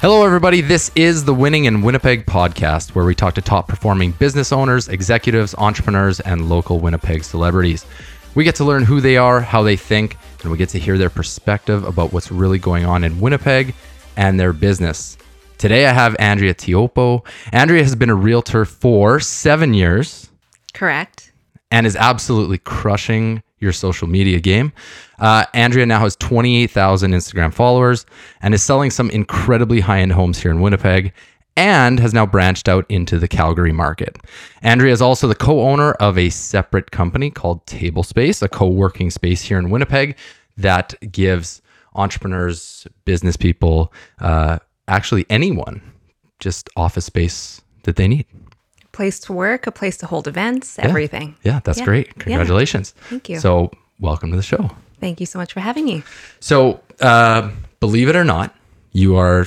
Hello, everybody. This is the Winning in Winnipeg podcast, where we talk to top performing business owners, executives, entrepreneurs, and local Winnipeg celebrities. We get to learn who they are, how they think, and we get to hear their perspective about what's really going on in Winnipeg and their business. Today, I have Andrea Tiopo. Andrea has been a realtor for seven years Correct. and is absolutely crushing your social media game. Uh, Andrea now has 28,000 Instagram followers and is selling some incredibly high end homes here in Winnipeg and has now branched out into the Calgary market. Andrea is also the co owner of a separate company called Table Space, a co working space here in Winnipeg that gives entrepreneurs, business people, uh, actually anyone, just office space that they need. Place to work, a place to hold events, everything. Yeah, that's Yeah. great. Yeah. Congratulations. Thank you. So, welcome to the show. Thank you so much for having me. So, uh, believe it or not, you are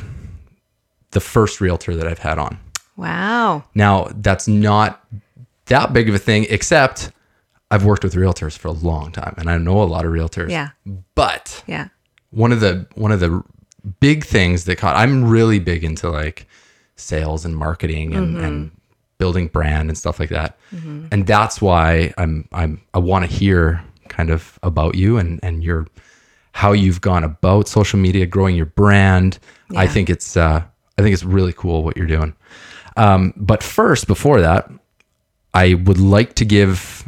the first realtor that I've had on. Wow. Now, that's not that big of a thing, except I've worked with realtors for a long time and I know a lot of realtors. Yeah. But Yeah. one of the one of the big things that caught I'm really big into like sales and marketing and, and building brand and stuff like that. And that's why I'm I'm I want to hear kind of about you and and your how you've gone about social media, growing your brand. I think it's uh I think it's really cool what you're doing. Um, but first, before that, I would like to give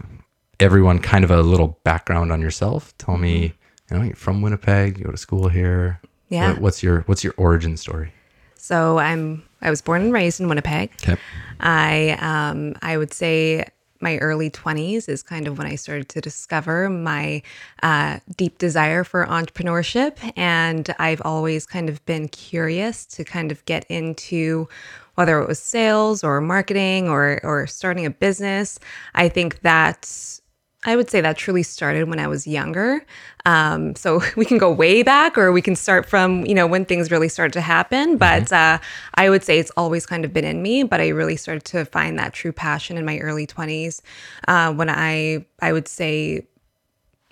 everyone kind of a little background on yourself. Tell me, you know, you're from Winnipeg, you go to school here. Yeah. What- what's your what's your origin story? So I'm I was born and raised in Winnipeg. Okay. I um I would say my early 20s is kind of when I started to discover my uh, deep desire for entrepreneurship. And I've always kind of been curious to kind of get into whether it was sales or marketing or, or starting a business. I think that I would say that truly started when I was younger. Um, so we can go way back, or we can start from you know when things really started to happen. But uh, I would say it's always kind of been in me. But I really started to find that true passion in my early twenties uh, when I I would say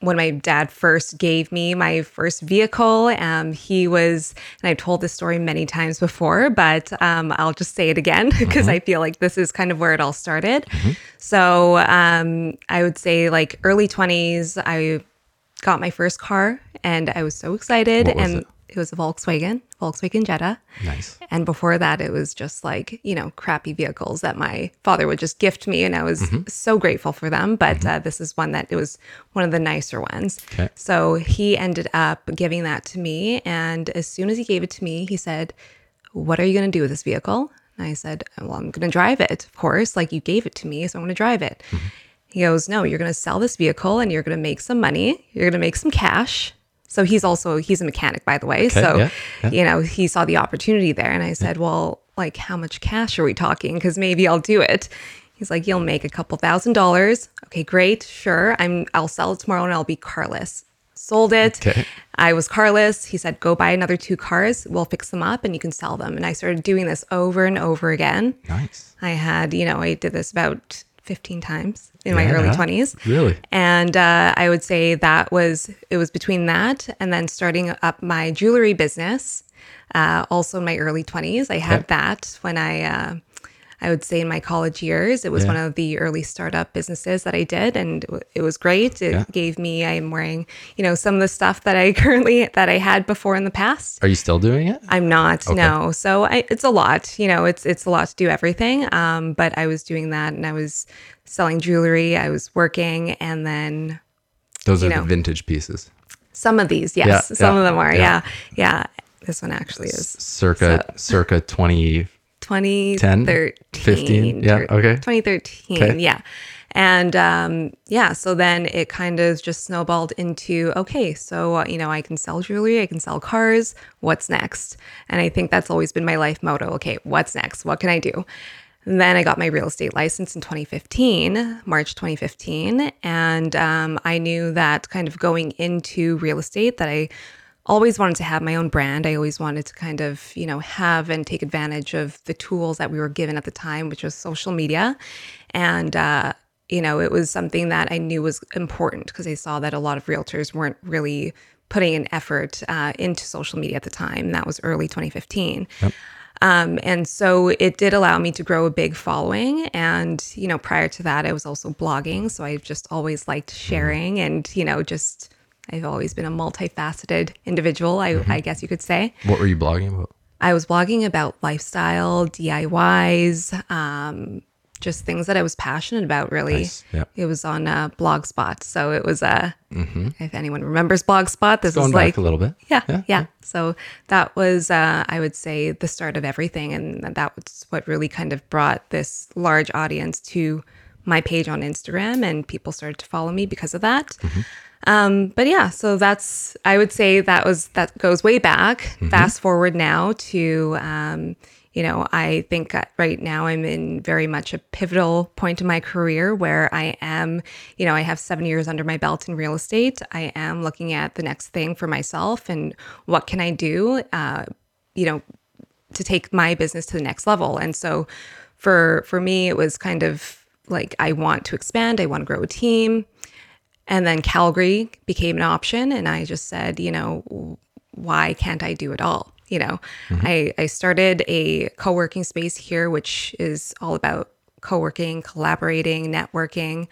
when my dad first gave me my first vehicle, um, he was, and I've told this story many times before, but um, I'll just say it again because I feel like this is kind of where it all started. So um, I would say, like early 20s, I got my first car and I was so excited. Was and it? It was a Volkswagen, Volkswagen Jetta. Nice. And before that, it was just like, you know, crappy vehicles that my father would just gift me. And I was mm-hmm. so grateful for them. But mm-hmm. uh, this is one that it was one of the nicer ones. Okay. So he ended up giving that to me. And as soon as he gave it to me, he said, What are you going to do with this vehicle? And I said, Well, I'm going to drive it, of course. Like you gave it to me. So I'm going to drive it. Mm-hmm. He goes, No, you're going to sell this vehicle and you're going to make some money. You're going to make some cash. So he's also he's a mechanic, by the way. Okay, so yeah, yeah. you know he saw the opportunity there, and I said, Well, like how much cash are we talking? Because maybe I'll do it. He's like, You'll make a couple thousand dollars. Okay, great, sure. I'm I'll sell it tomorrow and I'll be carless. Sold it. Okay. I was carless. He said, Go buy another two cars. We'll fix them up and you can sell them. And I started doing this over and over again. Nice. I had, you know, I did this about 15 times in my Yeah. early 20s. Really? And uh, I would say that was, it was between that and then starting up my jewelry business. Uh, also in my early 20s. I had Okay. that when I, uh, I would say in my college years, it was Yeah. one of the early startup businesses that I did, and it was great. It Yeah. gave me, I'm wearing, you know, some of the stuff that I currently that I had before in the past. Are you still doing it? I'm not. No. So I, it's a lot. You know, it's it's a lot to do everything. Um, but I was doing that, and I was selling jewelry. I was working, and then Those are you the vintage pieces. some of these, yes, Yeah, some of them are. yeah. Yeah. yeah, This one actually is Circa circa 20 2013. 15? Yeah, okay. 2013. Okay. Yeah. And um, yeah, so then it kind of just snowballed into okay, so uh, you know, I can sell jewelry, I can sell cars. What's next? And I think that's always been my life motto. Okay, what's next? What can I do? And then I got my real estate license in 2015, March 2015, and um, I knew that kind of going into real estate that I always wanted to have my own brand. I always wanted to kind of, you know, have and take advantage of the tools that we were given at the time, which was social media. And, uh, you know, it was something that I knew was important because I saw that a lot of realtors weren't really putting an effort uh, into social media at the time. That was early 2015. Um, and so it did allow me to grow a big following. And, you know, prior to that, I was also blogging. So I've just always liked sharing and, you know, just I've always been a multifaceted individual, I, I guess you could say. What were you blogging about? I was blogging about lifestyle, DIYs, um, just things that I was passionate about, really. Nice. Yeah. It was on uh, Blogspot. So it was, uh, if anyone remembers Blogspot, this Going is back like a little bit. yeah, yeah, So that was, uh, I would say, the start of everything, and that was what really kind of brought this large audience to my page on Instagram, and people started to follow me because of that. Um, but yeah, so that's I would say that was that goes way back. Fast forward now to um, you know I think uh, right now I'm in very much a pivotal point in my career where I am you know I have seven years under my belt in real estate. I am looking at the next thing for myself and what can I do. Uh, you know to take my business to the next level. And so for for me it was kind of like I want to expand, I want to grow a team. And then Calgary became an option and I just said, you know, why can't I do it all? You know, I, I started a co-working space here, which is all about co-working, collaborating, networking.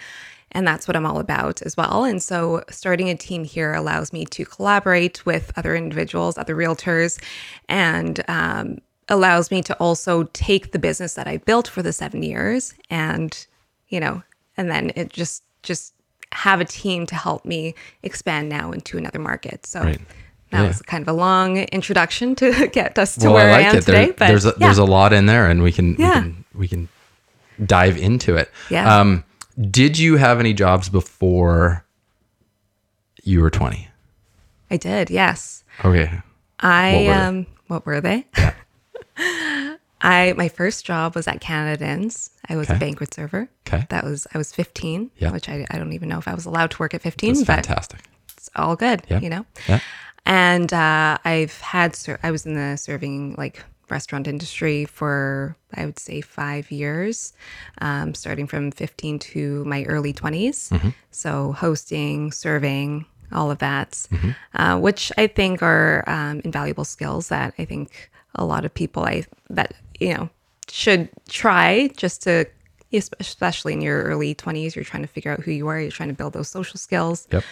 And that's what I'm all about as well. And so starting a team here allows me to collaborate with other individuals, other realtors, and um, allows me to also take the business that I built for the seven years and, you know, and then it just, just have a team to help me expand now into another market. So Right. that Yeah. was kind of a long introduction to get us to well, where I I, am it. There- today. but there's a, yeah. there's a lot in there, and we can we can we can dive into it. Yeah. Um, did you have any jobs before you were 20? I did, yes. Okay. I What um what were they? I my first job was at Canada Inns. I was a banquet server. Okay. That was I was 15, Yeah. which I, I don't even know if I was allowed to work at 15, That's fantastic. it's all good, Yeah. you know. Yeah. And uh, I've had ser- I was in the serving like restaurant industry for I would say five years, um, starting from 15 to my early 20s. Mm-hmm. So hosting, serving, all of that, uh, which I think are um, invaluable skills that I think a lot of people I that you know should try just to especially in your early 20s you're trying to figure out who you are you're trying to build those social skills Yep.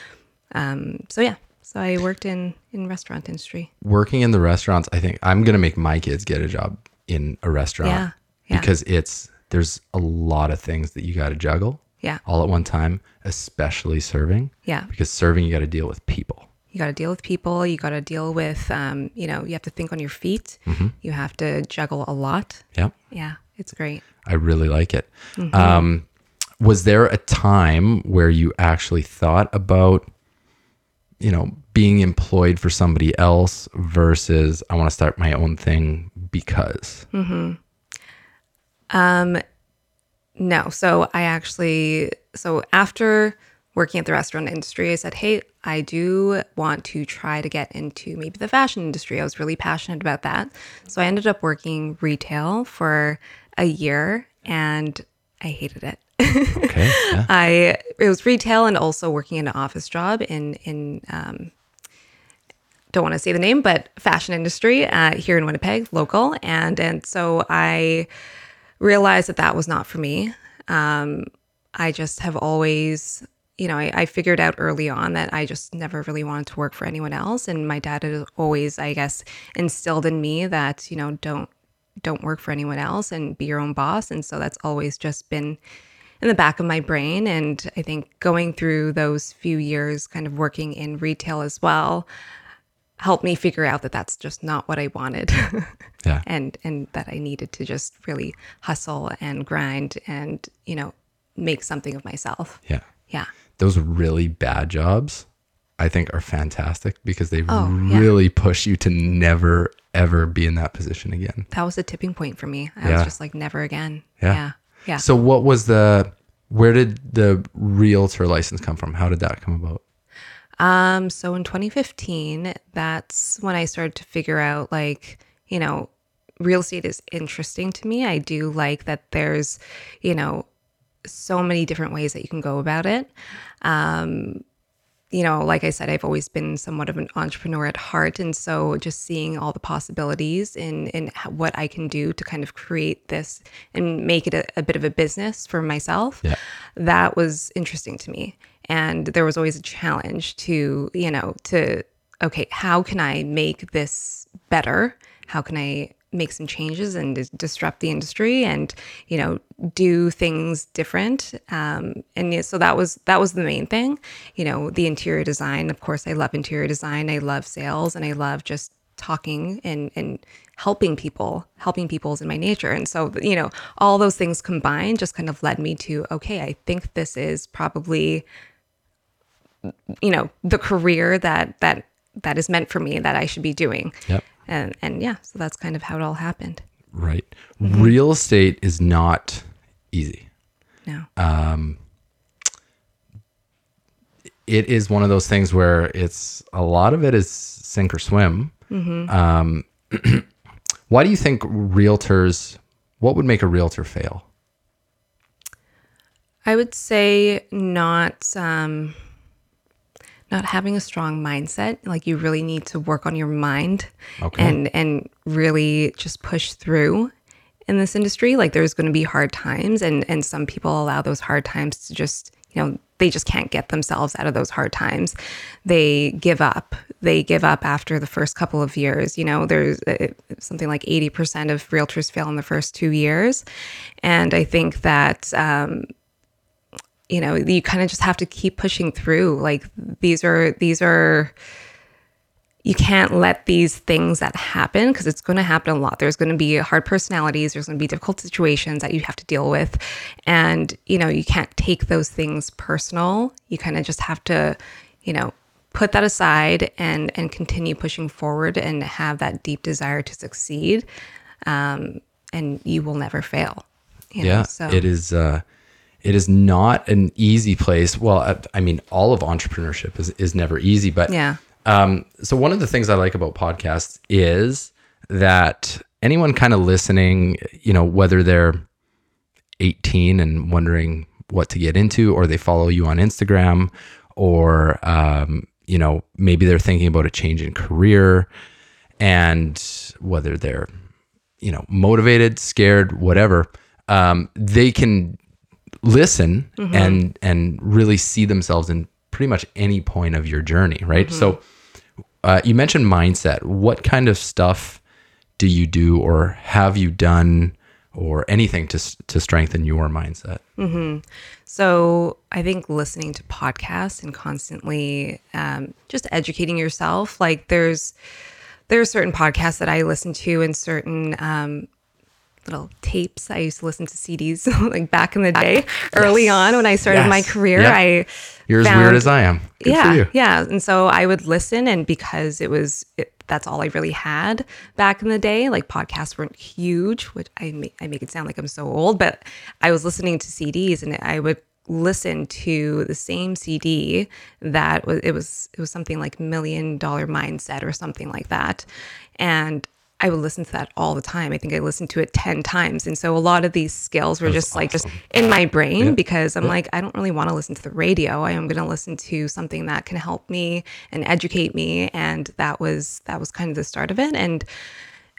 um, so yeah so i worked in in restaurant industry Working in the restaurants, I think I'm gonna make my kids get a job in a restaurant. Yeah. Yeah. Because it's there's a lot of things that you got to juggle yeah all at one time, especially serving. yeah Because serving, you got to deal with people. You got to deal with people you got to deal with um, you know you have to think on your feet you have to juggle a lot yeah yeah it's great I really like it. Mm-hmm. Um, was there a time where you actually thought about, you know, being employed for somebody else versus I want to start my own thing because? mm-hmm. Um, no. So I actually, so after working at the restaurant industry, I said, hey, I do want to try to get into maybe the fashion industry. I was really passionate about that. So I ended up working retail for a year and I hated it. Okay. Yeah. I it was retail and also working in an office job in in um, don't want to say the name, but fashion industry uh, here in Winnipeg, local, and and so I realized that that was not for me. Um, I just have always, you know, I, I figured out early on that I just never really wanted to work for anyone else, and my dad had always, I guess, instilled in me that you know don't don't work for anyone else and be your own boss, and so that's always just been in the back of my brain. And I think going through those few years, kind of working in retail as well, helped me figure out that that's just not what I wanted. Yeah. and and that I needed to just really hustle and grind and, you know, make something of myself. Yeah. Yeah. Those really bad jobs, I think, are fantastic because they Oh, yeah. really push you to never, ever be in that position again. That was a tipping point for me. I Yeah. was just like never again. Yeah. Yeah. Yeah. So, what was the, where did the realtor license come from? How did that come about? Um, so in 2015, that's when I started to figure out like, you know, real estate is interesting to me. I do like that there's, you know, so many different ways that you can go about it. Um, you know, like I said, I've always been somewhat of an entrepreneur at heart, and so just seeing all the possibilities in in what I can do to kind of create this and make it a, a bit of a business for myself, Yeah. that was interesting to me. And there was always a challenge to, you know, to okay, how can I make this better? How can I make some changes and dis- disrupt the industry and you know do things different. Um, and yeah, so that was that was the main thing. You know the interior design of course i love interior design. I love sales and i love just talking and and helping people helping people is in my nature. And so you know all those things combined just kind of led me to okay i think this is probably you know the career that that that is meant for me that i should be doing. Yep. And and yeah so that's kind of how it all happened Right. Real estate is not easy. no Um, It is one of those things where it's a lot of it is sink or swim. Um, why do you think realtors? What would make a realtor fail? I would say not um, not having a strong mindset. Like you really need to work on your mind Okay. and and really just push through in this industry. Like there's going to be hard times, and and some people allow those hard times to just you know they just can't get themselves out of those hard times. They give up. They give up after the first couple of years. You know, there's uh, something like 80% of realtors fail in the first two years. And I think that um, you know you kind of just have to keep pushing through like these are these are you can't let these things that happen because it's going to happen a lot there's going to be hard personalities there's going to be difficult situations that you have to deal with and you know you can't take those things personal you kind of just have to you know put that aside and and continue pushing forward and have that deep desire to succeed um, and you will never fail you know? yeah, so it is. Uh, it is not an easy place. Well, I, I mean, all of entrepreneurship is is never easy, but yeah Um, so one of the things I like about podcasts is that anyone kind of listening, you know, whether they're 18 and wondering what to get into, or they follow you on Instagram, or um, you know, maybe they're thinking about a change in career, and whether they're, you know, motivated, scared, whatever, um, they can listen and and really see themselves in pretty much any point of your journey, right? So uh, you mentioned mindset. What kind of stuff do you do, or have you done, or anything to to strengthen your mindset? So I think listening to podcasts and constantly um, just educating yourself. Like there's there are certain podcasts that I listen to and certain um, little tapes. I used to listen to CDs like back in the day, early on when I started my career. Yeah. I You're as weird as I am. Good yeah, yeah. And so I would listen, and because it was it, that's all I really had back in the day. Like podcasts weren't huge, which I make, I make it sound like I'm so old, but I was listening to CDs, and I would listen to the same CD that was it was it was something like Million Dollar Mindset or something like that, and. I would listen to that all the time. I think I listened to it 10 times. And so a lot of these skills were just like just in my brain because I'm like, I don't really want to listen to the radio. I am going to listen to something that can help me and educate me. And that was, that was kind of the start of it. And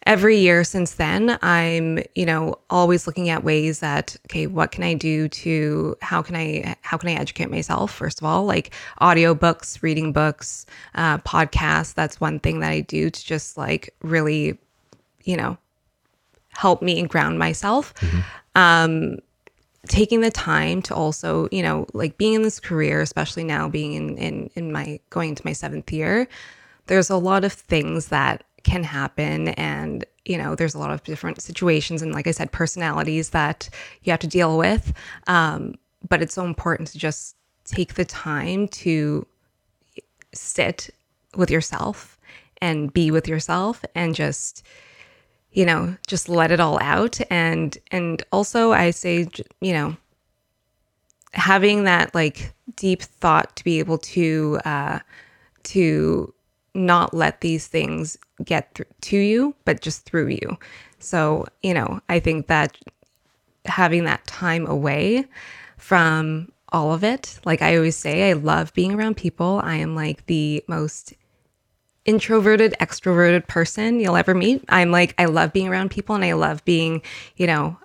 every year since then, I'm, you know, always looking at ways that, okay, what can I do to, how can I, how can I educate myself? First of all, like audiobooks, reading books, uh, podcasts. That's one thing that I do to just like really you know, help me ground myself. Um, taking the time to also, you know, like being in this career, especially now being in, in, in my going into my seventh year, there's a lot of things that can happen. And, you know, there's a lot of different situations and, like I said, personalities that you have to deal with. Um, but it's so important to just take the time to sit with yourself and be with yourself and just you know just let it all out and and also i say you know having that like deep thought to be able to uh to not let these things get thr to you but just through you so you know i think that having that time away from all of it. Like I always say, I love being around people. I am like the most introverted, extroverted person you'll ever meet. I'm like, I love being around people and I love being, you know,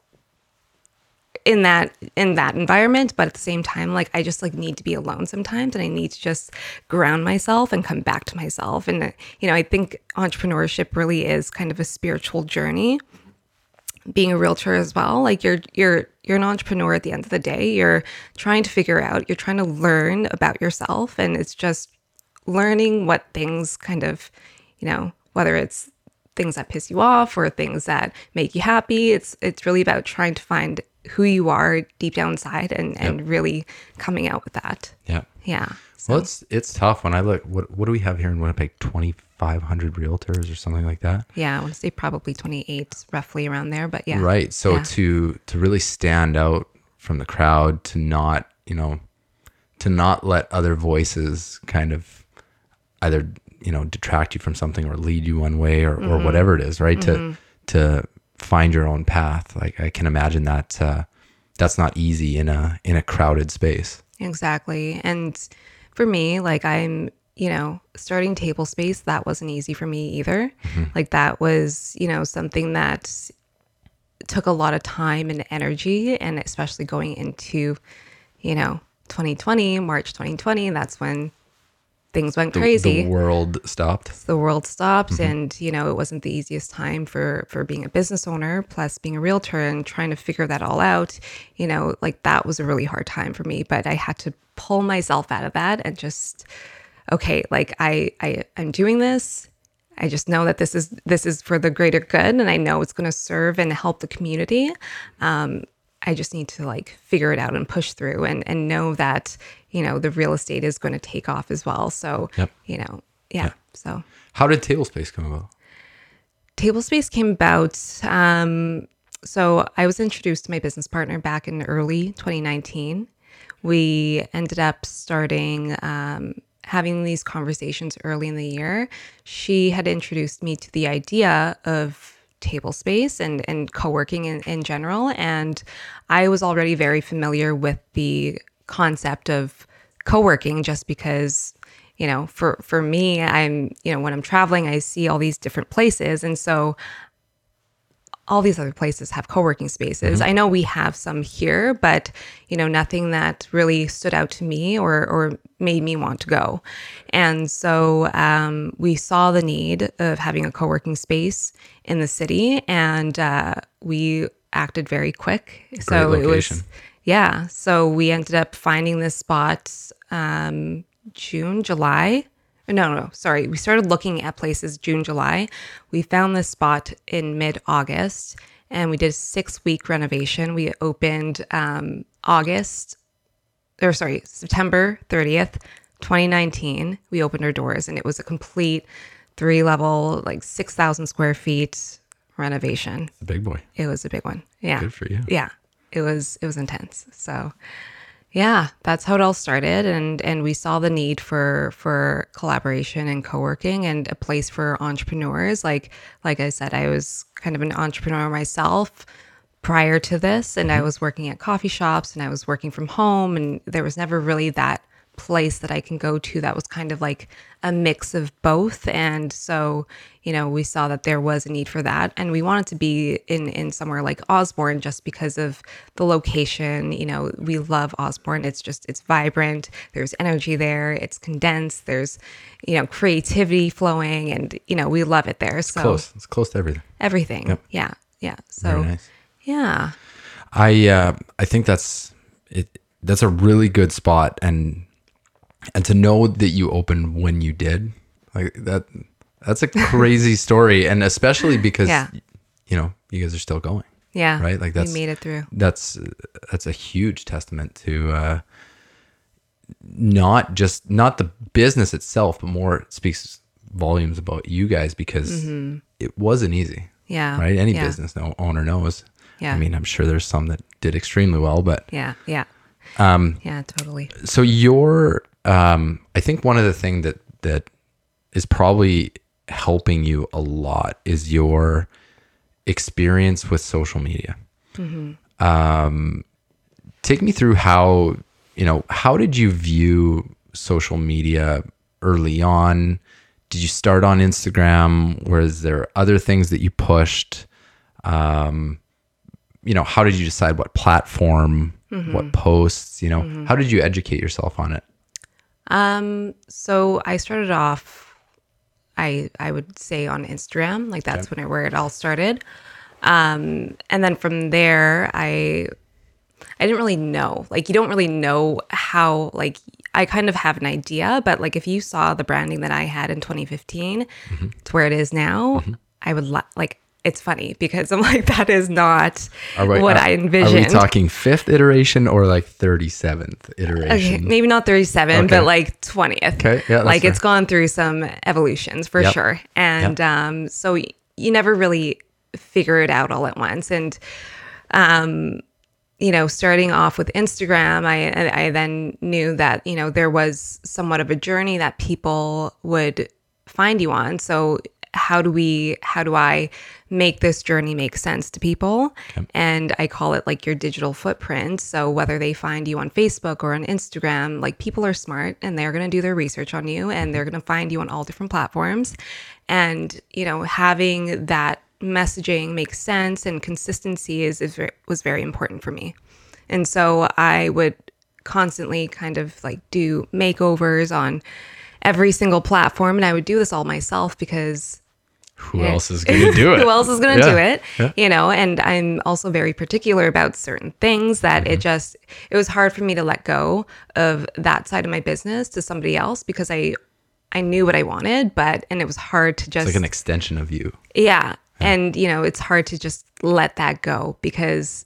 in that in that environment. But at the same time like i just like need to be alone sometimes and i need to just ground myself and come back to myself. And you know i think entrepreneurship really is kind of a spiritual journey. Being a realtor as well like you're you're you're an entrepreneur at the end of the day. You're trying to figure out you're trying to learn about yourself and it's just learning what things kind of you know whether it's things that piss you off or things that make you happy it's it's really about trying to find who you are deep down inside and and really coming out with that Yeah. yeah so Well, it's it's tough when I look. What what do we have here in Winnipeg? Twenty five hundred realtors or something like that. yeah i want to say probably 28 roughly around there but yeah Right. So Yeah. to to really stand out from the crowd, to not you know, to not let other voices kind of either you know detract you from something or lead you one way or, Mm-hmm. or whatever it is. Right. To to find your own path. Like I can imagine that uh, that's not easy in a in a crowded space. Exactly. And for me, like I'm, you know, starting table space, that wasn't easy for me either. Like that was, you know, something that took a lot of time and energy and especially going into, you know, 2020, March 2020, that's when things went The- crazy. The world stopped. the world stopped and you know it wasn't the easiest time for for being a business owner plus being a realtor and trying to figure that all out. You know like that was a really hard time for me but i had to pull myself out of that and just okay like i i i'm doing this. I just know that this is this is for the greater good and i know it's going to serve and help the community. Um I just need to like figure it out and push through and and know that you know the real estate is going to take off as well. So Yep. you know, yeah. So How did Table Space come about? table space came about. Um, so I was introduced to my business partner back in early 2019. We ended up starting um, having these conversations early in the year. She had introduced me to the idea of table space and, and co-working in, in general. And I was already very familiar with the concept of co-working just because you know for for me i'm you know when i'm traveling i see all these different places and so all these other places have co-working spaces. I know we have some here, but you know, nothing that really stood out to me or or made me want to go. And so um, we saw the need of having a co-working space in the city, and uh, we acted very quick. so it location. was, yeah. So we ended up finding this spot um, June, July. No, no, sorry. We started looking at places June, July. We found this spot in mid August and we did a six week renovation. We opened um, August, or sorry, September 30th, 2019. We opened our doors and it was a complete three level, like 6,000 square feet renovation. A big boy. It was a big one. Yeah. Good for you. Yeah. It was it was intense. So yeah, that's how it all started and and we saw the need for for collaboration and co-working and a place for entrepreneurs. Like like I said, I was kind of an entrepreneur myself prior to this and I mm-hmm. was working at coffee shops and I was working from home and there was never really that place that I can go to that was kind of like a mix of both. And so you know we saw that there was a need for that. And we wanted to be in in somewhere like Osborne just because of the location. You know we love Osborne. It's just it's vibrant. There's energy there. It's condensed. There's you know creativity flowing and you know we love it there. So Close. It's close to everything. everything. Yeah. Yeah. So nice. yeah. I uh, I think that's it. That's a really good spot, and and to know that you opened when you did, like that. That's a crazy story, and especially because Yeah. you know you guys are still going. yeah Right, like that's- we made it through That's that's a huge testament to uh, not just not the business itself, but more it speaks volumes about you guys because it wasn't easy. yeah Right, any Mm-hmm. yeah. business no owner knows. Yeah. I mean, I'm sure there's some that did extremely well, but Yeah, yeah. Um, yeah, totally. so you're um i think one of the thing that that is probably helping you a lot is your experience with social media um take me through how you know, how did you view social media early on? Did you start on Instagram? Was there other things that you pushed? Um, you know, how did you decide what platform, what posts? You know, how did you educate yourself on it? Um, so I started off, I I would say on Instagram, like that's when it, where it all started. Um, and then from there, I I didn't really know. Like you don't really know how like I kind of have an idea, but like if you saw the branding that I had in 2015 to where it is now, I would li- like it's funny because I'm like that is not we- what are- I envisioned. Are we talking fifth iteration or like 37th iteration? Okay, maybe not 37, Okay. but like 20th. Okay, yeah, like fair. it's gone through some evolutions for Yep. sure. And um, so y- you never really figure it out all at once. And, um, you know, starting off with Instagram, I, I then knew that, you know, there was somewhat of a journey that people would find you on. So how do we, how do I make this journey make sense to people? And I call it like your digital footprint. So whether they find you on Facebook or on Instagram, like people are smart and they're going to do their research on you and they're going to find you on all different platforms. And, you know, having that messaging make sense and consistency is, is was very important for me. And so I would constantly kind of like do makeovers on every single platform and I would do this all myself because Who else is going to do it? who else is going to Yeah. do it you know and i'm also very particular about certain things that Mm-hmm. it just it was hard for me to let go of that side of my business to somebody else because i i knew what i wanted but and it was hard to just It's like an extension of you. yeah. And, you know, it's hard to just let that go because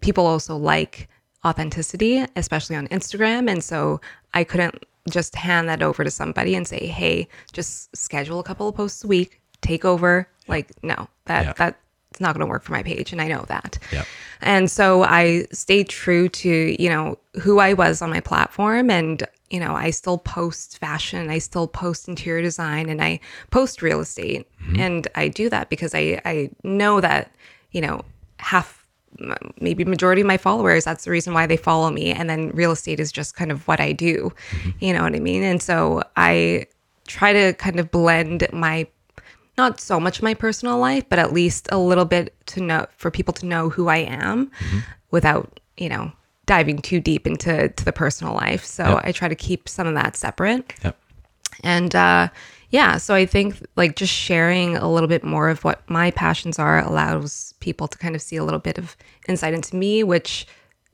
people also like authenticity, especially on Instagram. And so I couldn't just hand that over to somebody and say, hey, just schedule a couple of posts a week, take over. Like, no, that, Yeah. that's not going to work for my page. And I know that. Yeah. And so I stayed true to, you know, who I was on my platform. And, you know, I still post fashion, I still post interior design, and I post real estate. Mm-hmm. And I do that because I, I know that, you know, half, maybe majority of my followers, that's the reason why they follow me. And then real estate is just kind of what I do. Mm-hmm. You know what I mean? And so I try to kind of blend my not so much my personal life, but at least a little bit to know for people to know who I am without, you know, diving too deep into to the personal life. So Yep. I try to keep some of that separate. Yep. And uh yeah, so I think like just sharing a little bit more of what my passions are allows people to kind of see a little bit of insight into me, which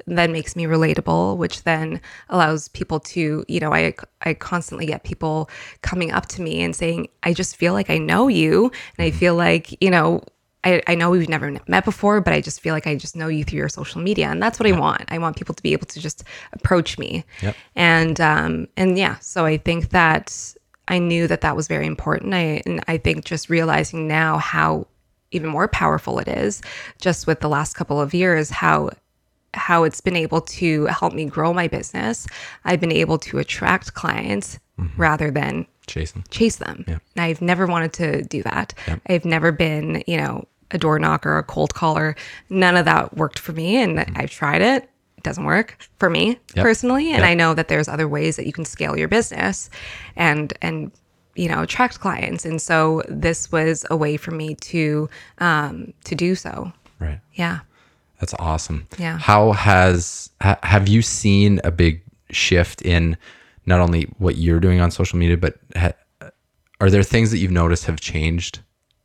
then makes me relatable, which then allows people to, you know, I I constantly get people coming up to me and saying, I just feel like I know you. And I feel like, you know, I, I know we've never met before, but I just feel like I just know you through your social media. And that's what I want. I want people to be able to just approach me. Yep. And um and yeah, so I think that I knew that that was very important. I and I think just realizing now how even more powerful it is just with the last couple of years how how it's been able to help me grow my business. I've been able to attract clients rather than Jason. chase them. Yeah. And I've never wanted to do that. I've never been, you know, a door knocker, a cold caller. None of that worked for me. And I've tried it. It doesn't work for me Yep. personally. And Yep. I know that there's other ways that you can scale your business and and you know attract clients. And so this was a way for me to um to do so. Right. Yeah. That's awesome. Yeah. How has ha, have you seen a big shift in not only what you're doing on social media, but ha, are there things that you've noticed have changed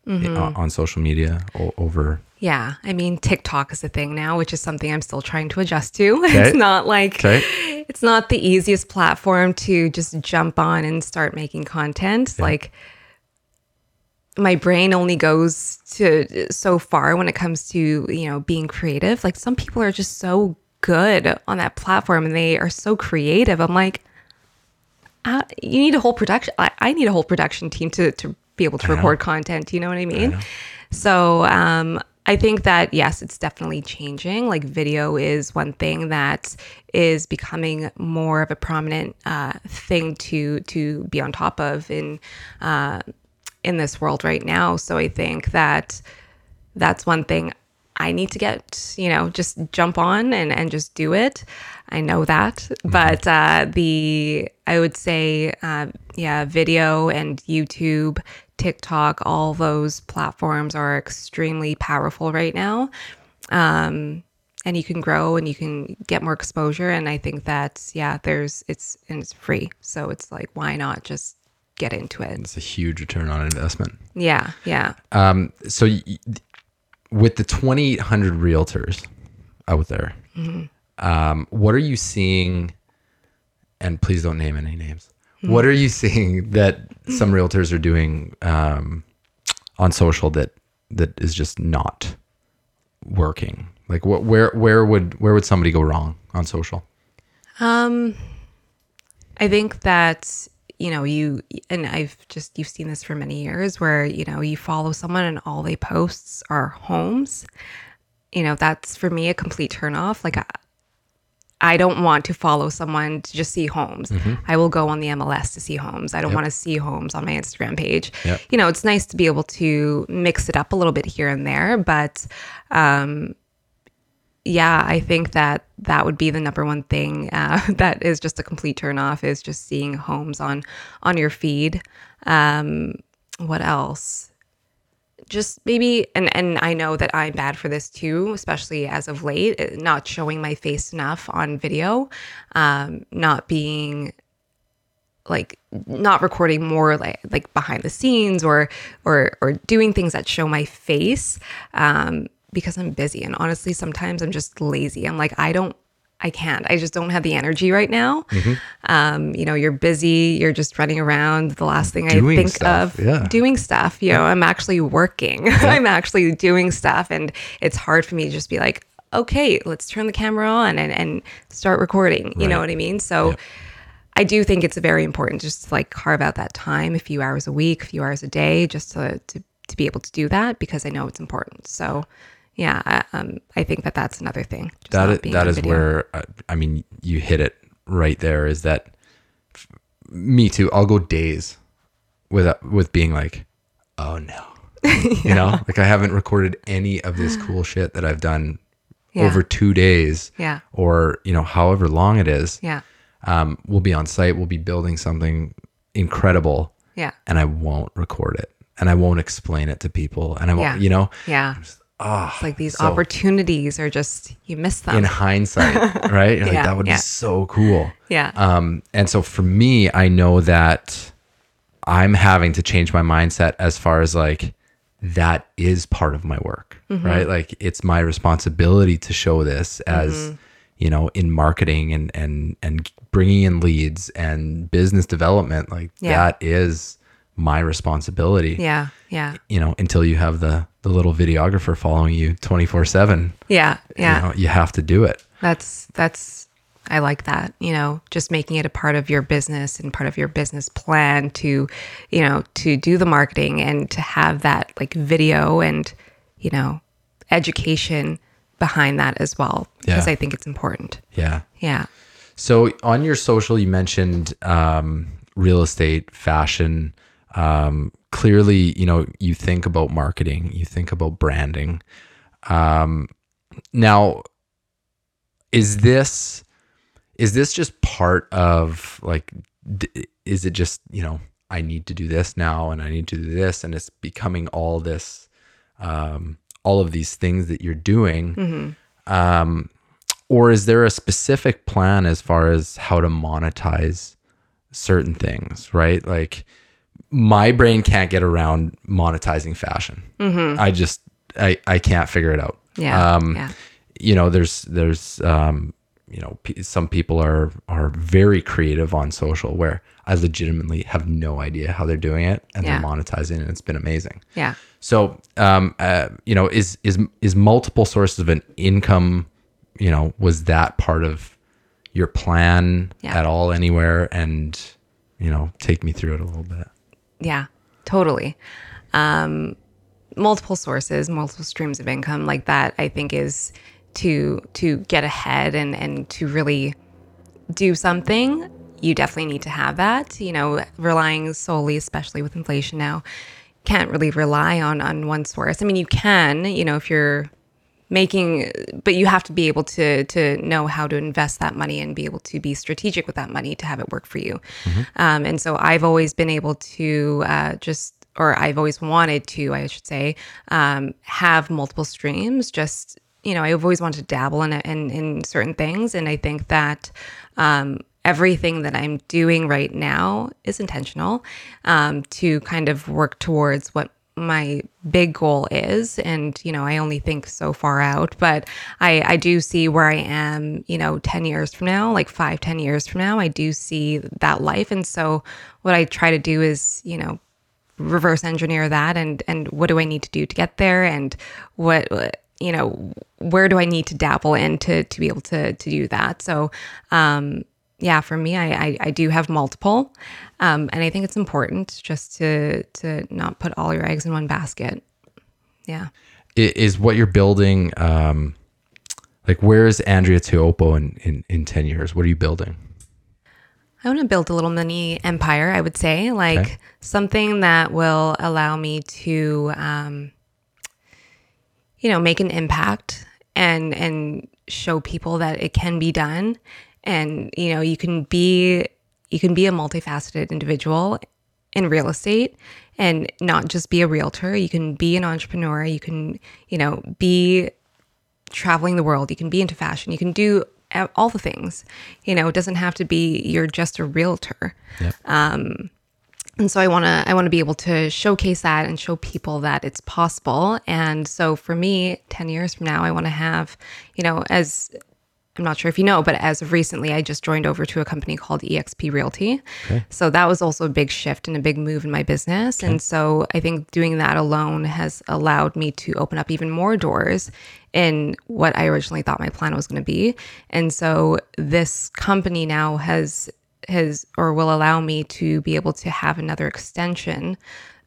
Mm-hmm. i- on, social media o- over? Yeah, I mean TikTok is a thing now, which is something I'm still trying to adjust to. Okay. It's not like Okay. it's not the easiest platform to just jump on and start making content. Like my brain only goes to so far when it comes to, you know, being creative. Like some people are just so good on that platform and they are so creative. I'm like uh, you need a whole production I, I need a whole production team to to be able to record content you know what i mean so um i think that yes it's definitely changing like video is one thing that is becoming more of a prominent uh, thing to to be on top of in uh, in this world right now so i think that that's one thing I need to get, you know, just jump on and, and just do it. I know that. But uh, the, I would say, uh, yeah, video and YouTube, TikTok, all those platforms are extremely powerful right now. Um, and you can grow and you can get more exposure. And I think that's, yeah, there's, it's, and it's free. So it's like, why not just get into it? It's a huge return on investment. Yeah. Yeah. Um, so y- with the 2,800 realtors out there, um, what are you seeing? And please don't name any names. What are you seeing that some realtors are doing um, on social that that is just not working? Like, what, where, where would, where would somebody go wrong on social? Um, I think that you know you and I've just you've seen this for many years where you know you follow someone and all they posts are homes. You know that's for me a complete turnoff. Like I, I don't want to follow someone to just see homes. I will go on the MLS to see homes. I don't want to see homes on my Instagram page. Yep. You know, it's nice to be able to mix it up a little bit here and there, but um, yeah, I think that that would be the number one thing uh, that is just a complete turn off is just seeing homes on on your feed. Um, what else? Just maybe, and and I know that I'm bad for this too, especially as of late, eh, not showing my face enough on video, um, not being like not recording more like like behind the scenes or or or doing things that show my face um because I'm busy and honestly sometimes I'm just lazy. I'm like I don't I can't. I just don't have the energy right now. Mm-hmm. Um, you know, you're busy, you're just running around. The last thing Doing I think stuff, of yeah. doing stuff. You know, I'm actually working. I'm actually doing stuff and it's hard for me to just be like, okay, let's turn the camera on and, and start recording. You know what I mean? So I do think it's very important just to like carve out that time, a few hours a week, a few hours a day, just to to, to be able to do that because I know it's important. So, yeah, I, um, I think that that's another thing. Just That is, that is video. where uh, I mean you hit it right there. Is that f- me too? I'll go days with with being like, oh no, you know, like I haven't recorded any of this cool shit that I've done Yeah. over two days, Yeah. or you know, however long it is. Yeah, Um, we'll be on site. We'll be building something incredible, yeah, and I won't record it, and I won't explain it to people, and I won't, Yeah. you know, yeah. Ah, It's like these so- opportunities are just you miss them. in hindsight, right? You're like, that would yeah. be so cool. yeah, Um, and so for me, I know that I'm having to change my mindset as far as like that is part of my work, Mm-hmm. right? Like it's my responsibility to show this as Mm-hmm. you know in marketing and and and bringing in leads and business development. Like Yeah. that is my responsibility. yeah, yeah, You know, until you have the the little videographer following you 24 seven. yeah, yeah. You know, you have to do it. That's that's I like that, you know, just making it a part of your business and part of your business plan to, you know, to do the marketing and to have that like video and, you know, education behind that as well because Yeah. I think it's important. Yeah. Yeah. So on your social, you mentioned um, real estate, fashion. Um, clearly, you know, you think about marketing, you think about branding. Um, now, is this is this just part of like? D- is it just you know I need to do this now and I need to do this and it's becoming all this, um, all of these things that you're doing. Um, or is there a specific plan as far as how to monetize certain things right like my brain can't get around monetizing fashion i just i i can't figure it out Yeah. um yeah. you know there's there's um you know p- some people are are very creative on social where i legitimately have no idea how they're doing it and Yeah. they're monetizing and it's been amazing Yeah. so, um, uh, you know, is is is multiple sources of an income? You know, was that part of your plan Yeah. at all anywhere? And you know, take me through it a little bit. Yeah, totally. Um, multiple sources, multiple streams of income like that, I think is to to get ahead and and to really do something. You definitely need to have that. You know, relying solely, especially with inflation now, can't really rely on on one source. I mean, you can, you know, if you're making but you have to be able to to know how to invest that money and be able to be strategic with that money to have it work for you. Um, and so i've always been able to uh, just or i've always wanted to i should say um, have multiple streams just you know i've always wanted to dabble in in, in certain things. And i think that um, everything that i'm doing right now is intentional um, to kind of work towards what my big goal is and you know i only think so far out but i i do see where i am you know 10 years from now like five, ten years from now i do see that life. And so what i try to do is you know reverse engineer that and and what do i need to do to get there? And what you know where do i need to dabble in to to be able to to do that? So um yeah, for me, I, I, I do have multiple, um, and I think it's important just to to not put all your eggs in one basket. Yeah. I- Is what you're building, um, like where is Andrea Tiopo in, in, in 10 years? What are you building? I want to build a little mini empire, I would say, like Okay. something that will allow me to, um, you know, make an impact and and show people that it can be done, and you know, you can be you can be a multifaceted individual in real estate and not just be a realtor. You can be an entrepreneur. You can, you know, be traveling the world. You can be into fashion. You can do all the things. You know, it doesn't have to be you're just a realtor. Um, and so I want to I want to be able to showcase that and show people that it's possible. And so for me, 10 years from now, I want to have, you know, as I'm not sure if you know, but as of recently, I just joined over to a company called EXP Realty. Okay. So that was also a big shift and a big move in my business. And so I think doing that alone has allowed me to open up even more doors in what I originally thought my plan was going to be. And so this company now has has or will allow me to be able to have another extension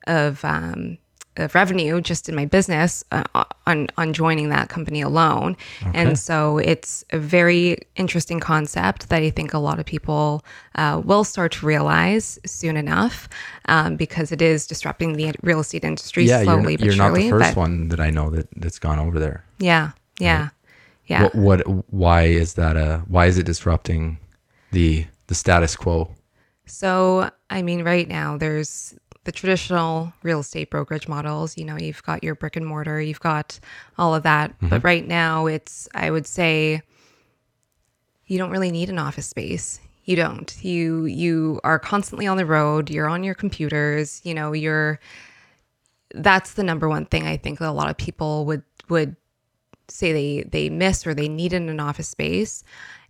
of um, of revenue just in my business uh, on on joining that company alone. And so it's a very interesting concept that I think a lot of people uh, will start to realize soon enough um, because it is disrupting the real estate industry Yeah, you're, slowly you're not surely. the first but one that I know that, that's gone over there. yeah, yeah, yeah. What, what, why is that a, why is it disrupting the, the status quo? So, I mean, right now there's the traditional real estate brokerage models. You know, you've got your brick and mortar, you've got all of that. But mm-hmm. right now, it's, I would say, you don't really need an office space. You don't. You you are constantly on the road. You're on your computers. You know, you're. That's the number one thing I think that a lot of people would would say they they miss or they need in an office space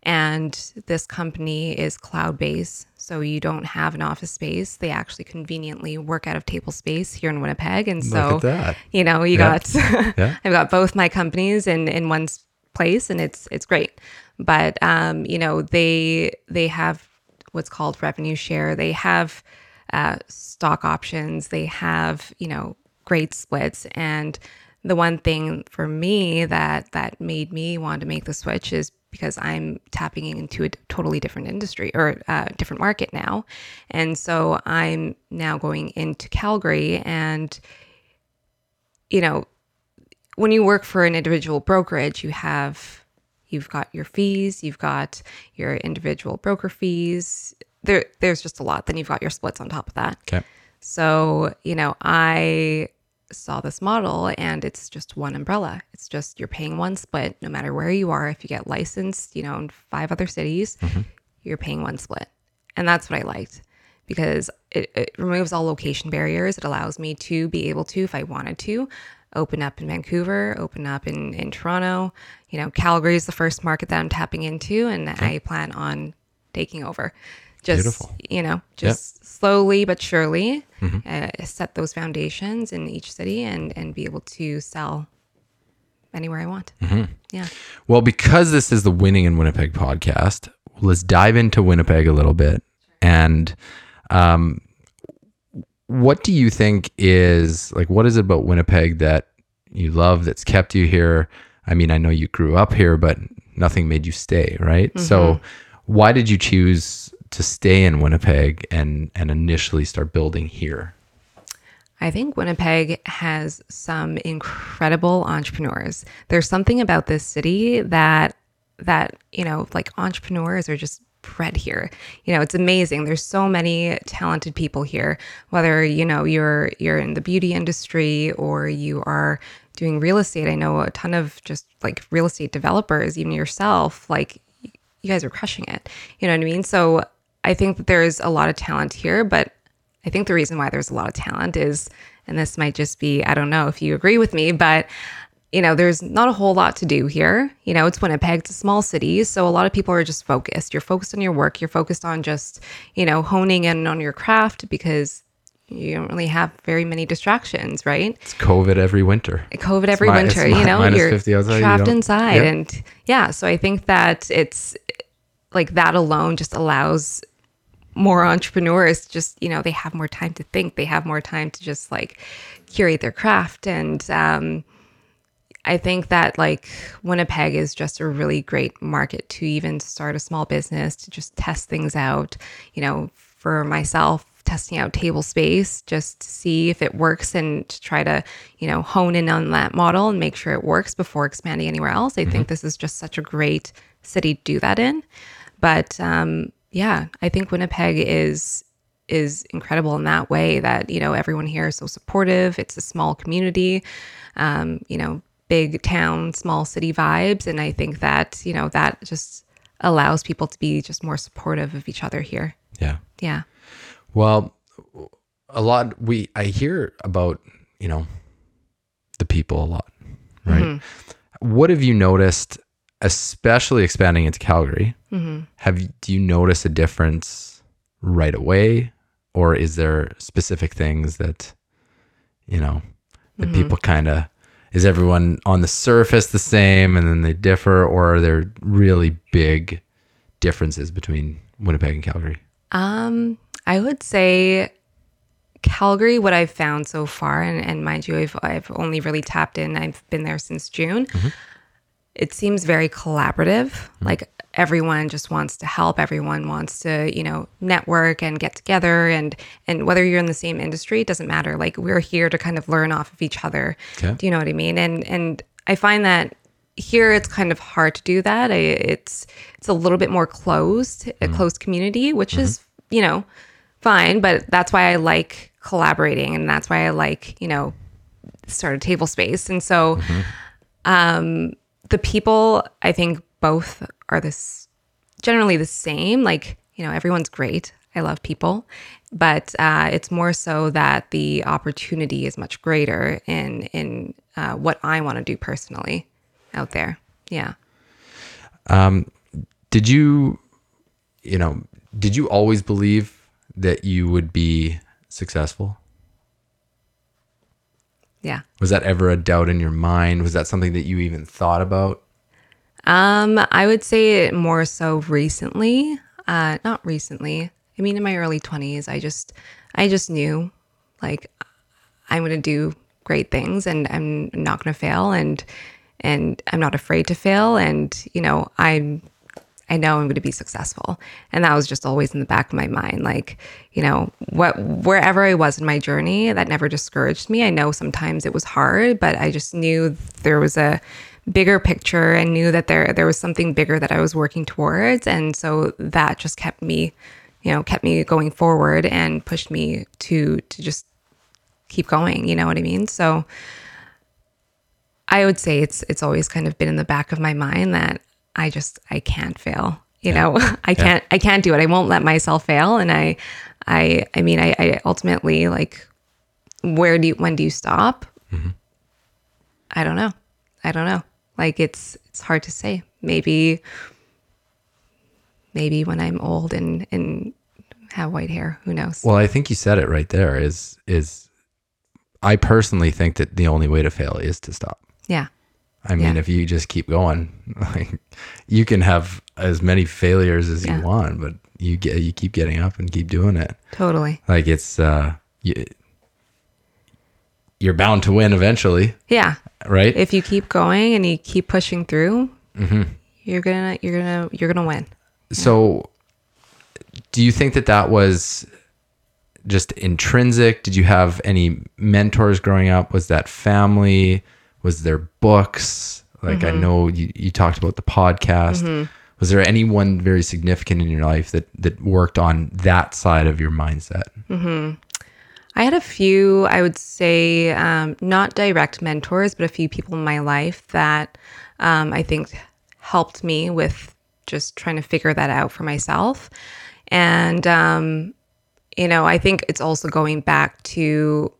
and this company is cloud based so you don't have an office space they actually conveniently work out of table space here in winnipeg and so at that. you know you Yeah. got Yeah. i've got both my companies in in one place and it's it's great but um you know they they have what's called revenue share they have uh, stock options they have you know great splits and the one thing for me that that made me want to make the switch is because I'm tapping into a totally different industry or a different market now. And so I'm now going into Calgary and you know, when you work for an individual brokerage, you have you've got your fees, you've got your individual broker fees. There there's just a lot. Then you've got your splits on top of that. Okay. So, you know, I saw this model and it's just one umbrella. It's just you're paying one split no matter where you are. If you get licensed, you know, in five other cities, mm-hmm. you're paying one split. And that's what I liked because it, it removes all location barriers. It allows me to be able to, if I wanted to, open up in Vancouver, open up in, in Toronto. You know, Calgary is the first market that I'm tapping into and I plan on taking over. Just, Beautiful. you know, just slowly but surely uh, set those foundations in each city and, and be able to sell anywhere I want. mm-hmm. Yeah. Well, because this is the Winning in Winnipeg podcast, let's dive into Winnipeg a little bit. And um, what do you think is like, what is it about Winnipeg that you love that's kept you here? I mean, I know you grew up here, but nothing made you stay, right? So, why did you choose to stay in Winnipeg and and initially start building here? I think Winnipeg has some incredible entrepreneurs. There's something about this city that that, you know, like entrepreneurs are just bred here. You know, it's amazing. There's so many talented people here, whether, you know, you're you're in the beauty industry or you are doing real estate. I know a ton of just like real estate developers, even yourself, like you guys are crushing it. You know what I mean? So I think that there's a lot of talent here, but I think the reason why there's a lot of talent is, and this might just be, I don't know if you agree with me, but you know, there's not a whole lot to do here. You know, it's Winnipeg, it's a small city. So a lot of people are just focused. You're focused on your work, you're focused on just, you know, honing in on your craft because you don't really have very many distractions, right? It's COVID every winter. COVID every mi- winter, you know, you're 50 outside, you trapped don't- inside. Yep. And yeah, so I think that it's like that alone just allows more entrepreneurs just, you know, they have more time to think, they have more time to just like curate their craft. And um, I think that like Winnipeg is just a really great market to even start a small business, to just test things out. You know, for myself, testing out table space just to see if it works and to try to, you know, hone in on that model and make sure it works before expanding anywhere else. I think this is just such a great city to do that in. But um, yeah, I think Winnipeg is is incredible in that way that you know everyone here is so supportive. It's a small community um, you know big town small city vibes. And i think that you know that just allows people to be just more supportive of each other here. Yeah. yeah. Well, a lot we I hear about, you know, the people a lot, right? What have you noticed especially expanding into Calgary? Mm-hmm. Have you, do you notice a difference right away or is there specific things that you know, that mm-hmm. people kind of is everyone on the surface the same and then they differ or are there really big differences between Winnipeg and Calgary? Um, I would say Calgary, what I've found so far, and, and mind you, I've, I've only really tapped in, I've been there since June. Mm-hmm. It seems very collaborative. Hmm. Like everyone just wants to help. Everyone wants to, you know, network and get together. And and whether you're in the same industry, it doesn't matter. Like we're here to kind of learn off of each other. Okay. Do you know what I mean? And and I find that here it's kind of hard to do that. I, it's it's a little bit more closed, a hmm. closed community, which mm-hmm. is you know fine. But that's why I like collaborating, and that's why I like you know start a table space. And so mm-hmm. um, the people, I think both are this generally the same. Like you know everyone's great. I love people, but uh, it's more so that the opportunity is much greater in in uh, what I want to do personally out there. Yeah. Um, did you you know did you always believe that you would be successful Yeah. was that ever a doubt in your mind was that something that you even thought about Um, I would say it more so recently. Uh, not recently. I mean, in my early twenties, I just, I just knew, like, I'm gonna do great things, and I'm not gonna fail, and and I'm not afraid to fail, and you know, I'm, I know I'm gonna be successful, and that was just always in the back of my mind. Like, you know, what wherever I was in my journey, that never discouraged me. I know sometimes it was hard, but I just knew there was a bigger picture and knew that there there was something bigger that I was working towards and so that just kept me you know kept me going forward and pushed me to to just keep going you know what I mean so I would say it's it's always kind of been in the back of my mind that I just I can't fail you know I can't I can't do it I won't let myself fail and I I I mean I, I ultimately like where do you when do you stop mm-hmm. I don't know. I don't know. Like it's it's hard to say. Maybe maybe when I'm old and and have white hair, who knows? well i think you said it right there is is i personally think that the only way to fail is to stop yeah. I mean Yeah. if you just keep going like you can have as many failures as Yeah. you want but you get you keep getting up and keep doing it Totally. like it's uh you, you're bound to win eventually Yeah. right If you keep going and you keep pushing through, you're gonna you're gonna you're gonna win. so do you think that that was just intrinsic? Did you have any mentors growing up? Was that family? Was there books? Like I know you, you talked about the podcast. Was there anyone very significant in your life that that worked on that side of your mindset? mm-hmm. I had a few, I would say, um, not direct mentors, but a few people in my life that um, I think helped me with just trying to figure that out for myself. And, um, you know, I think it's also going back to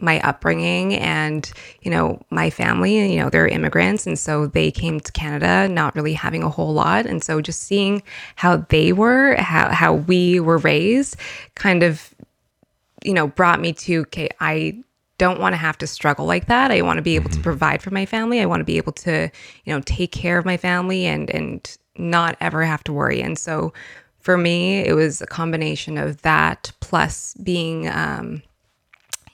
my upbringing and, you know, my family, you know, they're immigrants. And so they came to Canada not really having a whole lot. And so just seeing how they were, how, how we were raised kind of you know, brought me to, okay, I don't want to have to struggle like that. I want to be able to provide for my family. I want to be able to, you know, take care of my family and and not ever have to worry. And so for me, it was a combination of that plus being um,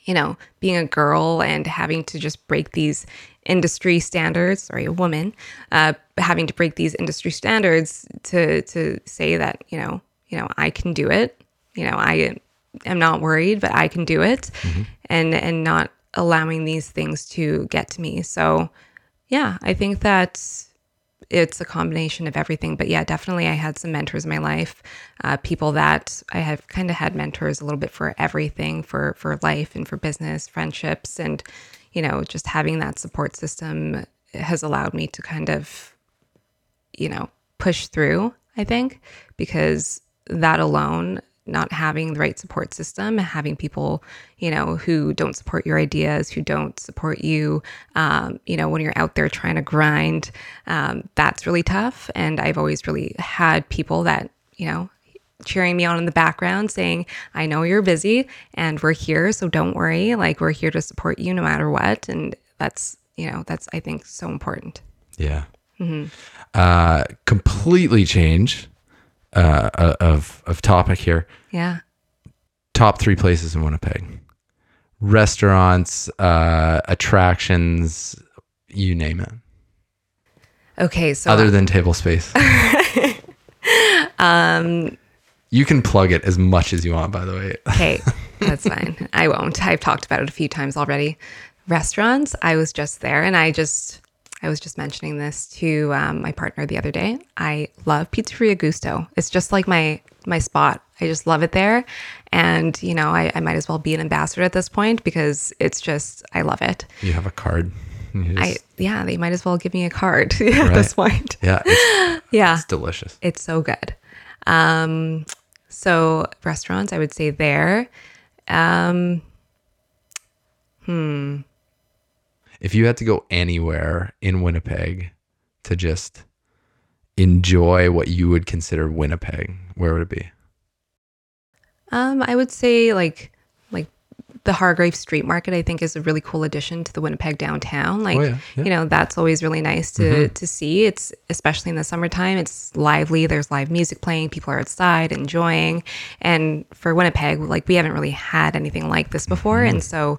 you know, being a girl and having to just break these industry standards, sorry, a woman, uh, having to break these industry standards to to say that, you know, you know, I can do it. You know, I am not worried, but I can do it and and not allowing these things to get to me. So yeah, I think that it's a combination of everything. But yeah, definitely I had some mentors in my life, uh, people that I have kind of had mentors a little bit for everything, for for life and for business, friendships, and you know, just having that support system has allowed me to kind of, you know, push through. I think because that alone not having the right support system, having people, you know, who don't support your ideas, who don't support you, um, you know, when you're out there trying to grind, um, that's really tough. And I've always really had people that, you know, cheering me on in the background saying, I know you're busy and we're here. So don't worry. Like, we're here to support you no matter what. And that's, you know, that's, I think, so important. Yeah. Uh, completely change uh, uh, of of topic here. Yeah. Top three places in Winnipeg: restaurants, uh, attractions, you name it. Okay. So, Other than table space. um, you can plug it as much as you want. By the way, Okay, that's fine. I won't. I've talked about it a few times already. Restaurants, I was just there and I just, I was just mentioning this to um, my partner the other day. I love Pizzeria Gusto. It's just like my my spot. I just love it there. And, you know, I, I might as well be an ambassador at this point because it's just, I love it. you have a card. I, yeah, they might as well give me a card at this point. yeah, it's, Yeah. it's delicious. It's so good. Um, so restaurants, I would say there. Um, If you had to go anywhere in Winnipeg to just enjoy what you would consider Winnipeg, where would it be? um, I would say like like the Hargrave Street Market. I think is a really cool addition to the Winnipeg downtown. Like Oh, yeah, yeah. Mm-hmm. you know, that's always really nice to to see. It's especially in the summertime. It's lively. There's live music playing. People are outside enjoying. And for Winnipeg, like we haven't really had anything like this before. Mm-hmm. And so,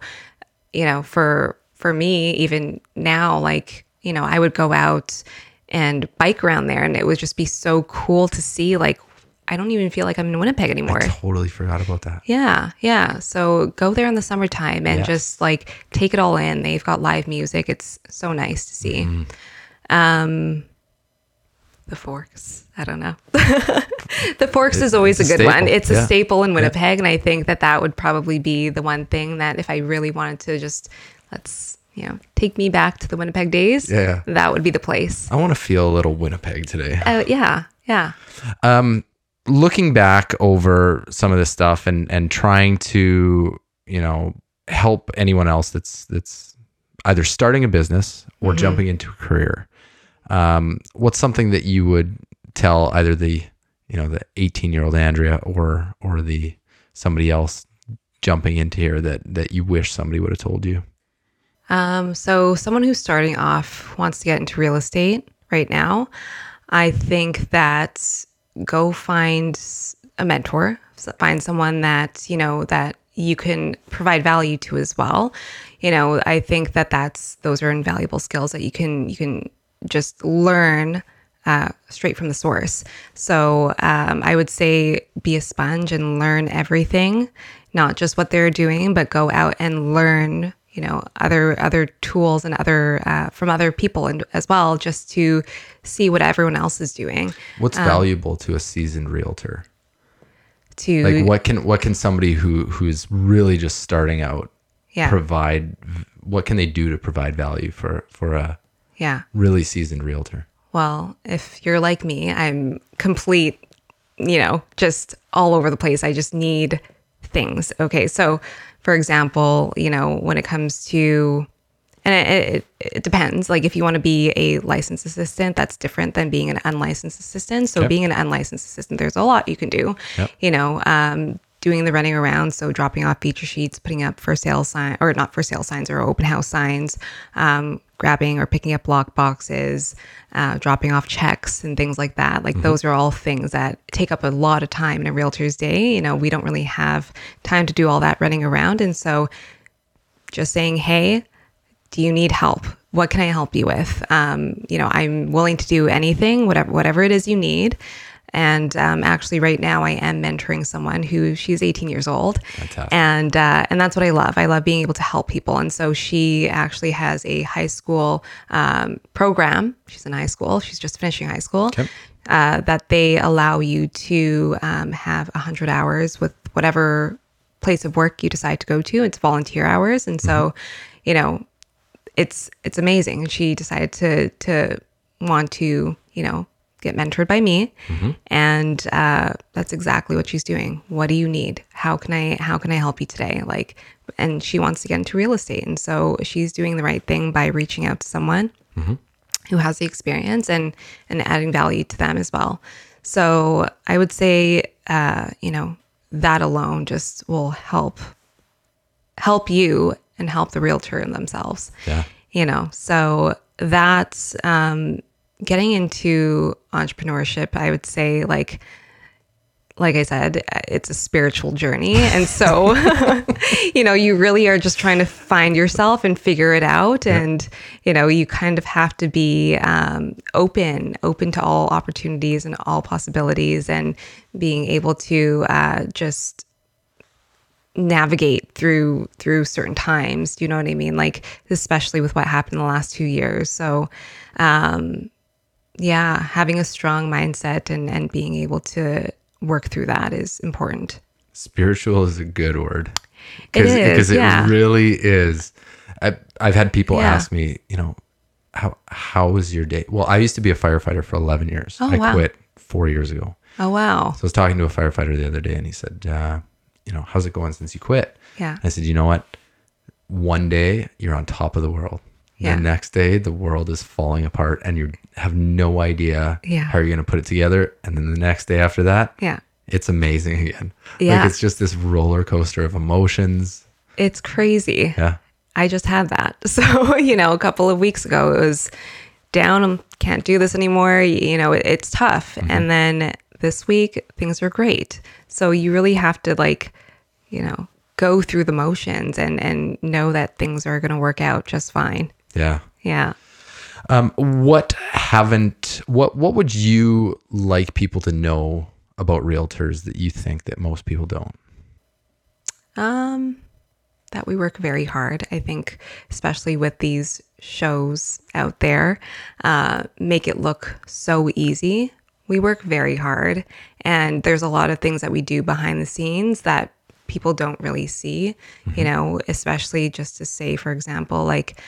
you know, for for me, even now, like you know, I would go out and bike around there, and it would just be so cool to see. Like, I don't even feel like I'm in Winnipeg anymore. I totally forgot about that. Yeah, yeah. So go there in the summertime and Yes. just like take it all in. They've got live music. It's so nice to see. Mm-hmm. Um, the Forks. I don't know. the Forks is always a good one. It's a staple in Winnipeg, and I think that that would probably be the one thing that if I really wanted to just let's you know take me back to the Winnipeg days, Yeah. that would be the place. I want to feel a little Winnipeg today. Uh, yeah, yeah. Um, looking back over some of this stuff and and trying to you know help anyone else that's that's either starting a business or jumping into a career. Um, what's something that you would tell either the you know the 18 year old Andrea or or the somebody else jumping into here that that you wish somebody would have told you? Um, so someone who's starting off wants to get into real estate right now. I think that go find a mentor, find someone that, you know, that you can provide value to as well. You know, I think that that's those are invaluable skills that you can you can just learn uh, straight from the source. So um, I would say be a sponge and learn everything. not just what they're doing, but go out and learn, you know, other other tools and other uh, from other people and as well, just to see what everyone else is doing. What's valuable to a seasoned realtor? To Like what can what can somebody who who's really just starting out yeah, provide what can they do to provide value for for a yeah. really seasoned realtor? Well, if you're like me, I'm complete, you know, just all over the place. I just need things. Okay. So, for example, you know, when it comes to, and it, it, it depends. Like, if you want to be a licensed assistant, that's different than being an unlicensed assistant. So, Okay. being an unlicensed assistant, there's a lot you can do. Yep. You know, um, doing the running around, so dropping off feature sheets, putting up for sale sign or not for sale signs or open house signs, um, grabbing or picking up lock boxes, uh, dropping off checks and things like that. Like those are all things that take up a lot of time in a realtor's day. You know, we don't really have time to do all that running around, and so just saying, hey, do you need help? What can I help you with? Um, you know, I'm willing to do anything, whatever whatever it is you need. And um, actually, right now, I am mentoring someone who she's 18 years old, Fantastic. and uh, and that's what I love. I love being able to help people. And so she actually has a high school um, program. She's in high school. She's just finishing high school. Okay. Uh, that they allow you to um, have 100 hours with whatever place of work you decide to go to. It's volunteer hours, and so, you know, it's it's amazing. And she decided to to want to you know get mentored by me, and uh, that's exactly what she's doing. What do you need? How can I how can I help you today? Like, and she wants to get into real estate, and so she's doing the right thing by reaching out to someone who has the experience and and adding value to them as well. So I would say, uh, you know, that alone just will help help you and help the realtor in themselves. Yeah. You know, so that's um, getting into entrepreneurship. I would say, like, like I said, it's a spiritual journey. And so, you know, you really are just trying to find yourself and figure it out. And, you know, you kind of have to be um, open, open to all opportunities and all possibilities and being able to uh, just navigate through through certain times you know what i mean like especially with what happened in the last two years so um yeah having a strong mindset and and being able to work through that is important Spiritual is a good word. It is, because it yeah. really is. I, I've had people Yeah. ask me, you know, how how was your day? Well, I used to be a firefighter for 11 years. Oh, I wow. quit four years ago. oh wow So I was talking to a firefighter the other day, and he said, uh, you know, how's it going since you quit? yeah I said, you know what? One day you're on top of the world. Yeah. The next day the world is falling apart, and you have no idea Yeah. how you're going to put it together. And then the next day after that, yeah it's amazing again. Yeah. Like it's just this roller coaster of emotions. it's crazy Yeah. I just had that. So, you know, a couple of weeks ago, it was down, um, can't do this anymore. You know, it, it's tough. And then this week, things are great. So you really have to like, you know, go through the motions and, and know that things are going to work out just fine. Yeah. Yeah. Um, what haven't what what would you like people to know about realtors that you think that most people don't? Um, that we work very hard. I think, especially with these shows out there, uh, make it look so easy. We work very hard, and there's a lot of things that we do behind the scenes that people don't really see. You know, especially just to say, for example, like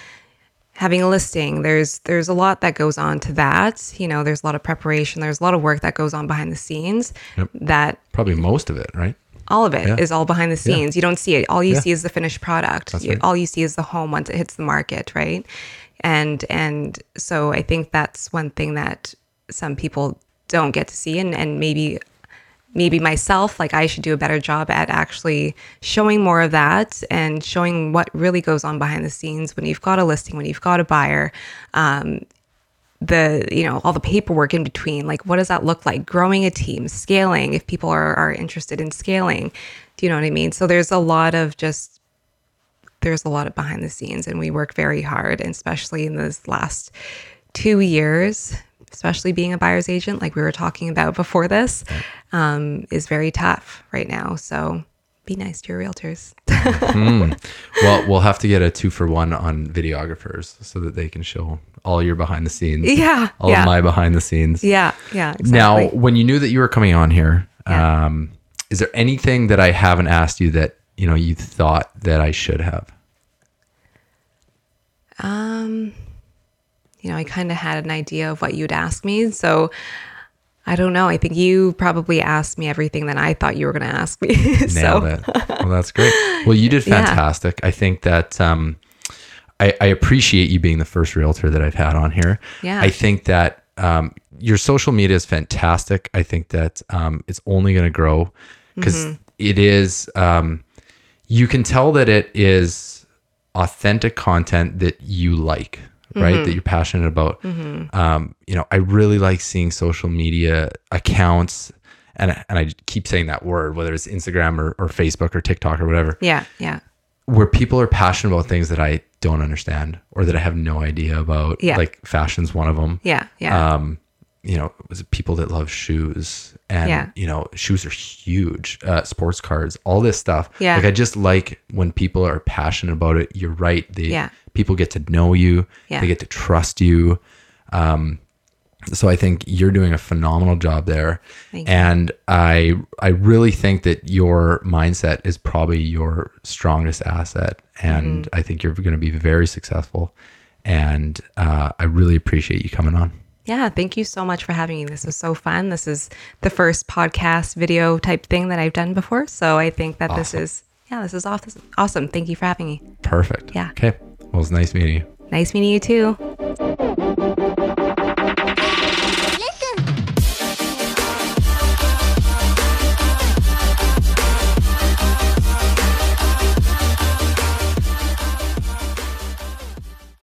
having a listing there's there's a lot that goes on to that you know there's a lot of preparation there's a lot of work that goes on behind the scenes Yep. that Probably most of it, right? all of it is Yeah. all behind the scenes. You don't see it. All you Yeah. see is the finished product. You- right. All you see is the home once it hits the market, right? And and so I think that's one thing that some people don't get to see, and and maybe maybe myself like I should do a better job at actually showing more of that and showing what really goes on behind the scenes when you've got a listing, when you've got a buyer, um, the you know all the paperwork in between. Like what does that look like? Growing a team scaling if people are, are interested in scaling. Do you know what i mean? So there's a lot of just there's a lot of behind the scenes and we work very hard and especially in this last two years especially being a buyer's agent like we were talking about before this um, is very tough right now so be nice to your realtors. Well, we'll have to get a two for one on videographers so that they can show all your behind the scenes. yeah. All yeah. of my behind the scenes. yeah. Yeah. Exactly. Now, when you knew that you were coming on here, Yeah. um, is there anything that I haven't asked you that you know you thought that I should have? Um, you know, I kind of had an idea of what you'd ask me. So I don't know. I think you probably asked me everything that I thought you were going to ask me. Nailed so it. Well, that's great. Well, you did Yeah. fantastic. I think that um, I, I appreciate you being the first realtor that I've had on here. Yeah. I think that um, your social media is fantastic. I think that um, it's only going to grow because Mm-hmm. is. Um, you can tell that it is authentic content that you like, right? Mm-hmm. That you're passionate about. Um, you know, I really like seeing social media accounts, and and I keep saying that word, whether it's Instagram or, or Facebook or TikTok or whatever, yeah. Yeah. where people are passionate about things that I don't understand or that I have no idea about. Yeah. Like fashion's one of them. Yeah. Yeah. Um, you know, was it people that love shoes and Yeah. you know, shoes are huge. Uh, sports cards, all this stuff. Yeah. Like I just like when people are passionate about it. You're right. They Yeah. people get to know you. Yeah. They get to trust you. Um, so I think you're doing a phenomenal job there. Thank you. and I I really think that your mindset is probably your strongest asset. And Mm-hmm. I think you're going to be very successful. And uh, I really appreciate you coming on. Yeah, thank you so much for having me. This was so fun. This is the first podcast video type thing that I've done before. So I think that this is, yeah, this is awesome. Awesome. Thank you for having me. Perfect. Yeah. Okay. Well, it's nice meeting you. Nice meeting you too.